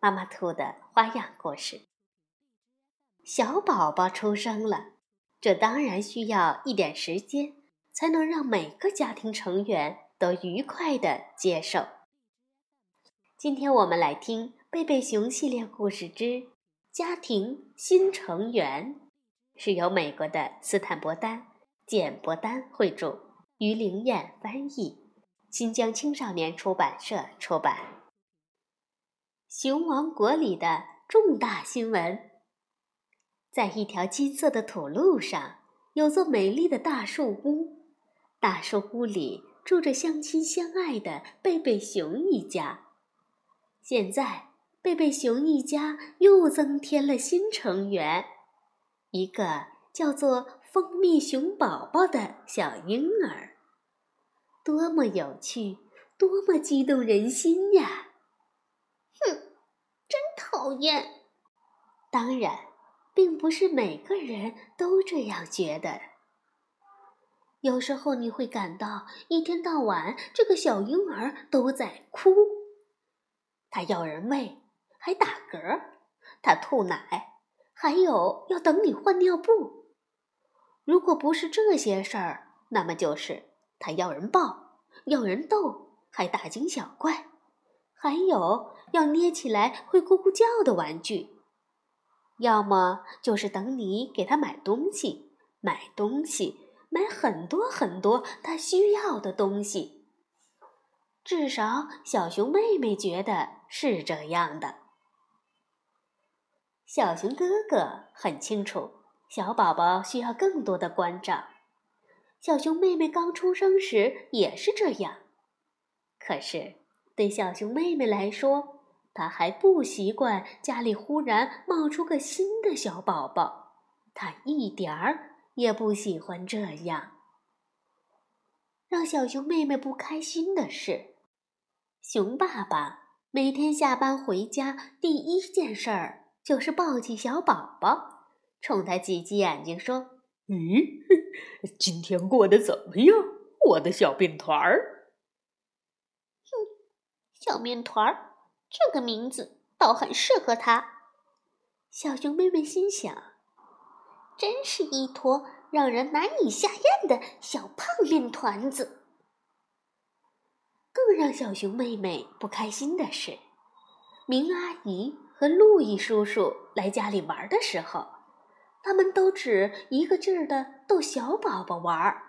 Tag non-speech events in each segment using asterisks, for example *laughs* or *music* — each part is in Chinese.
妈妈兔的花样故事。小宝宝出生了，这当然需要一点时间，才能让每个家庭成员都愉快的接受。今天我们来听《贝贝熊系列故事之家庭新成员》，是由美国的斯坦伯丹、简伯丹绘著，于灵燕翻译，新疆青少年出版社出版。熊王国里的重大新闻。在一条金色的土路上，有座美丽的大树屋。大树屋里住着相亲相爱的贝贝熊一家。现在，贝贝熊一家又增添了新成员，一个叫做蜂蜜熊宝宝的小婴儿。多么有趣，多么激动人心呀！讨厌，当然，并不是每个人都这样觉得。有时候你会感到一天到晚这个小婴儿都在哭，他要人喂，还打嗝，他吐奶，还有要等你换尿布。如果不是这些事儿，那么就是他要人抱，要人逗，还大惊小怪。还有要捏起来会咕咕叫的玩具，要么就是等你给他买东西，买东西，买很多很多他需要的东西。至少小熊妹妹觉得是这样的。小熊哥哥很清楚，小宝宝需要更多的关照。小熊妹妹刚出生时也是这样，可是。对小熊妹妹来说，她还不习惯家里忽然冒出个新的小宝宝，她一点儿也不喜欢这样。让小熊妹妹不开心的是，熊爸爸每天下班回家第一件事儿就是抱起小宝宝，冲他挤挤眼睛说：“咦，*laughs* 今天过得怎么样，我的小便团儿？”小面团儿，这个名字倒很适合他。小熊妹妹心想：“真是一坨让人难以下咽的小胖面团子。”更让小熊妹妹不开心的是，明阿姨和路易叔叔来家里玩的时候，他们都只一个劲儿的逗小宝宝玩。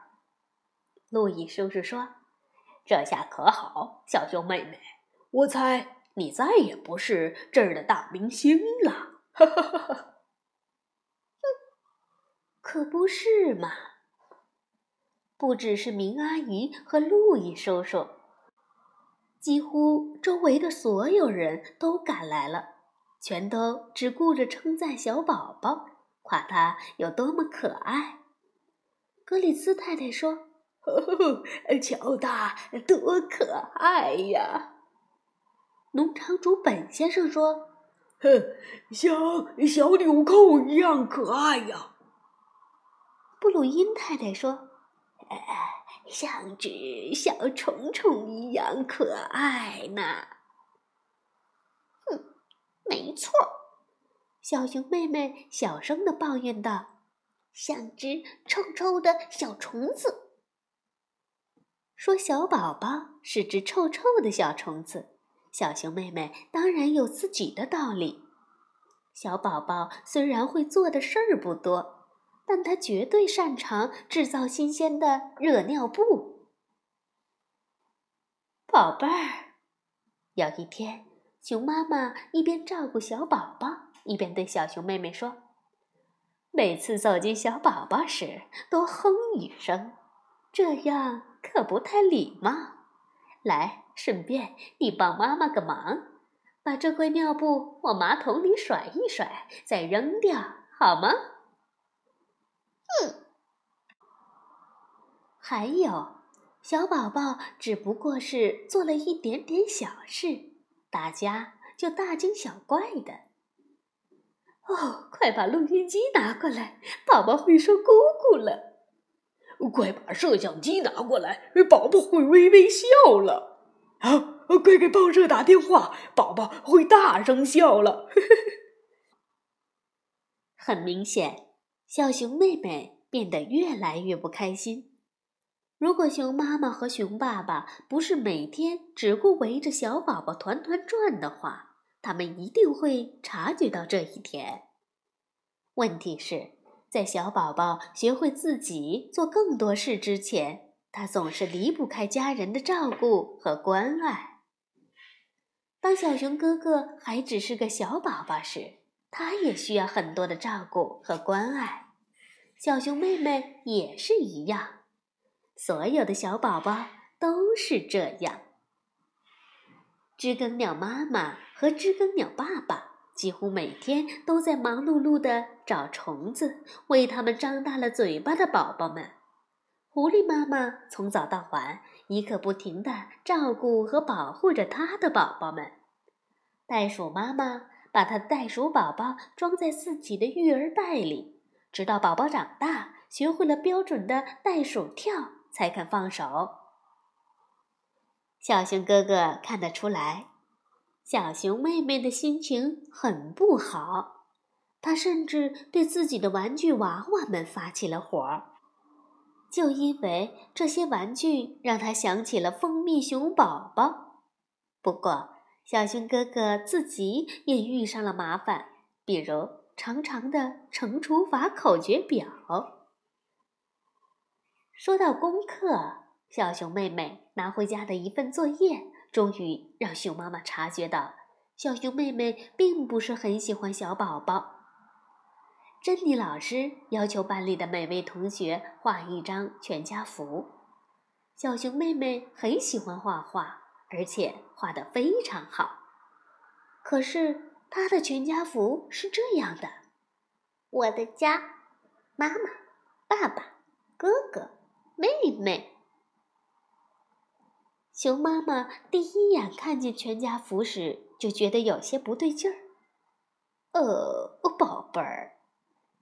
路易叔叔说：“这下可好，小熊妹妹。”我猜你再也不是这儿的大明星了，哈哈哈哈！哼，可不是嘛！不只是明阿姨和路易叔叔，几乎周围的所有人都赶来了，全都只顾着称赞小宝宝，夸他有多么可爱。格里斯太太说：“呵 *laughs* 呵，瞧他多可爱呀！”农场主本先生说：“哼，像小纽扣一样可爱呀。”布鲁因太太说：“像只小虫虫一样可爱呢。”哼，没错，小熊妹妹小声的抱怨道：“像只臭臭的小虫子。”说小宝宝是只臭臭的小虫子。小熊妹妹当然有自己的道理。小宝宝虽然会做的事儿不多，但他绝对擅长制造新鲜的热尿布。宝贝儿，有一天，熊妈妈一边照顾小宝宝，一边对小熊妹妹说：“每次走进小宝宝时，都哼一声，这样可不太礼貌。来。”顺便，你帮妈妈个忙，把把这块尿布往马桶里甩一甩，再扔掉，好吗？嗯。还有，小宝宝只不过是做了一点点小事，大家就大惊小怪的。哦，快把录音机拿过来，宝宝会说“姑姑”了。快把摄像机拿过来，宝宝会微微笑了。啊！快给报社打电话，宝宝会大声笑了。很明显，小熊妹妹变得越来越不开心。如果熊妈妈和熊爸爸不是每天只顾围着小宝宝团团转的话，他们一定会察觉到这一点。问题是。在小宝宝学会自己做更多事之前，他总是离不开家人的照顾和关爱。当小熊哥哥还只是个小宝宝时，他也需要很多的照顾和关爱。小熊妹妹也是一样，所有的小宝宝都是这样。知更鸟妈妈和知更鸟爸爸。几乎每天都在忙碌碌地找虫子，为他们张大了嘴巴的宝宝们。狐狸妈妈从早到晚一刻不停地照顾和保护着它的宝宝们。袋鼠妈妈把它的袋鼠宝宝装在自己的育儿袋里，直到宝宝长大，学会了标准的袋鼠跳，才肯放手。小熊哥哥看得出来。小熊妹妹的心情很不好，她甚至对自己的玩具娃娃们发起了火，就因为这些玩具让他想起了蜂蜜熊宝宝。不过，小熊哥哥自己也遇上了麻烦，比如长长的乘除法口诀表。说到功课，小熊妹妹拿回家的一份作业。终于让熊妈妈察觉到，小熊妹妹并不是很喜欢小宝宝。珍妮老师要求班里的每位同学画一张全家福。小熊妹妹很喜欢画画，而且画得非常好。可是她的全家福是这样的：我的家，妈妈、爸爸、哥哥、妹妹。熊妈妈第一眼看见全家福时，就觉得有些不对劲儿。“呃，宝贝儿，”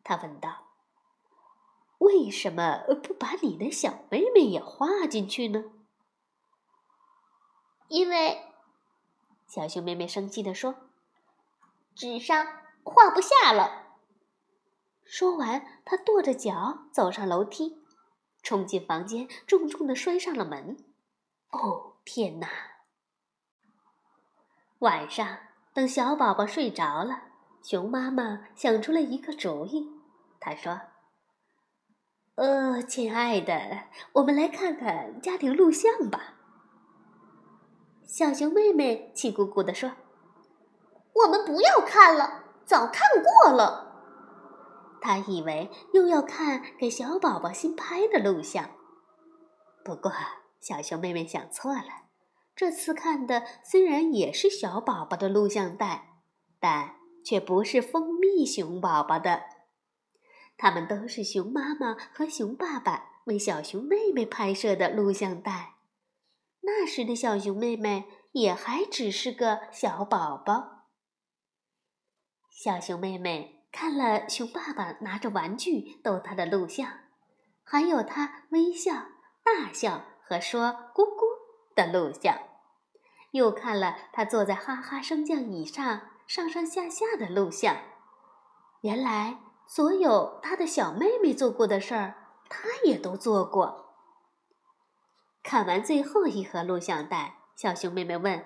她问道，“为什么不把你的小妹妹也画进去呢？”“因为，”小熊妹妹生气地说，“纸上画不下了。”说完，她跺着脚走上楼梯，冲进房间，重重地摔上了门。哦，天哪！晚上等小宝宝睡着了，熊妈妈想出了一个主意。他说：“呃，亲爱的，我们来看看家庭录像吧。”小熊妹妹气鼓鼓地说：“我们不要看了，早看过了。”她以为又要看给小宝宝新拍的录像，不过。小熊妹妹想错了，这次看的虽然也是小宝宝的录像带，但却不是蜂蜜熊宝宝的。他们都是熊妈妈和熊爸爸为小熊妹妹拍摄的录像带。那时的小熊妹妹也还只是个小宝宝。小熊妹妹看了熊爸爸拿着玩具逗她的录像，还有她微笑、大笑。和说“咕咕”的录像，又看了他坐在哈哈升降椅上上上下下的录像。原来，所有他的小妹妹做过的事儿，他也都做过。看完最后一盒录像带，小熊妹妹问：“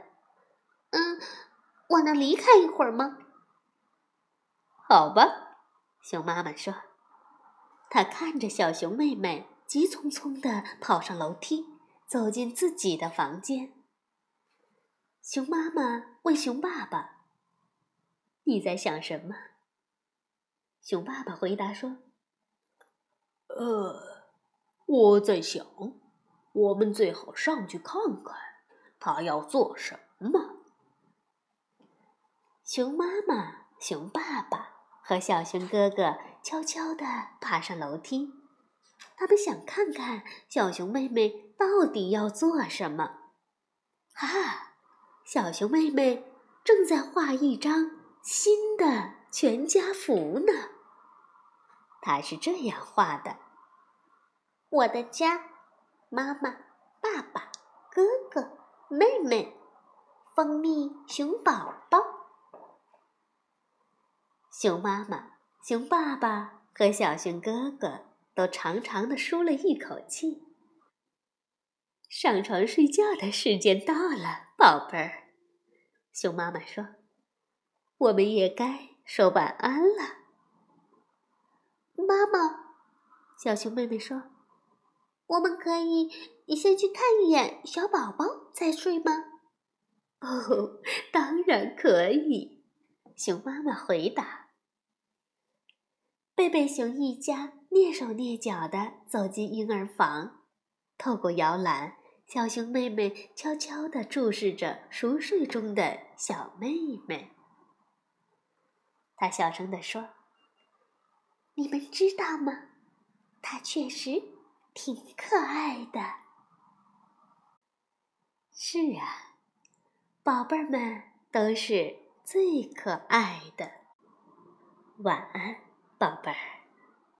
嗯，我能离开一会儿吗？”“好吧。”熊妈妈说。她看着小熊妹妹。急匆匆地跑上楼梯，走进自己的房间。熊妈妈问熊爸爸：“你在想什么？”熊爸爸回答说：“呃，我在想，我们最好上去看看他要做什么。”熊妈妈、熊爸爸和小熊哥哥悄悄地爬上楼梯，他们想看看小熊妹妹到底要做什么。啊，小熊妹妹正在画一张新的全家福呢。他是这样画的：我的家，妈妈、爸爸、哥哥、妹妹，蜂蜜熊宝宝。熊妈妈、熊爸爸和小熊哥哥都长长的舒了一口气。上床睡觉的时间到了，宝贝儿。熊妈妈说：“我们也该说晚安了。”妈妈，小熊妹妹说：“我们可以先去看一眼小宝宝再睡吗？”“哦，*laughs* 当然可以。”熊妈妈回答。贝贝熊一家蹑手蹑脚地走进婴儿房，透过摇篮，小熊妹妹悄悄地注视着熟睡中的小妹妹。他小声地说：“你们知道吗？他确实挺可爱的。”是啊，宝贝儿们都是最可爱的。晚安。宝贝儿。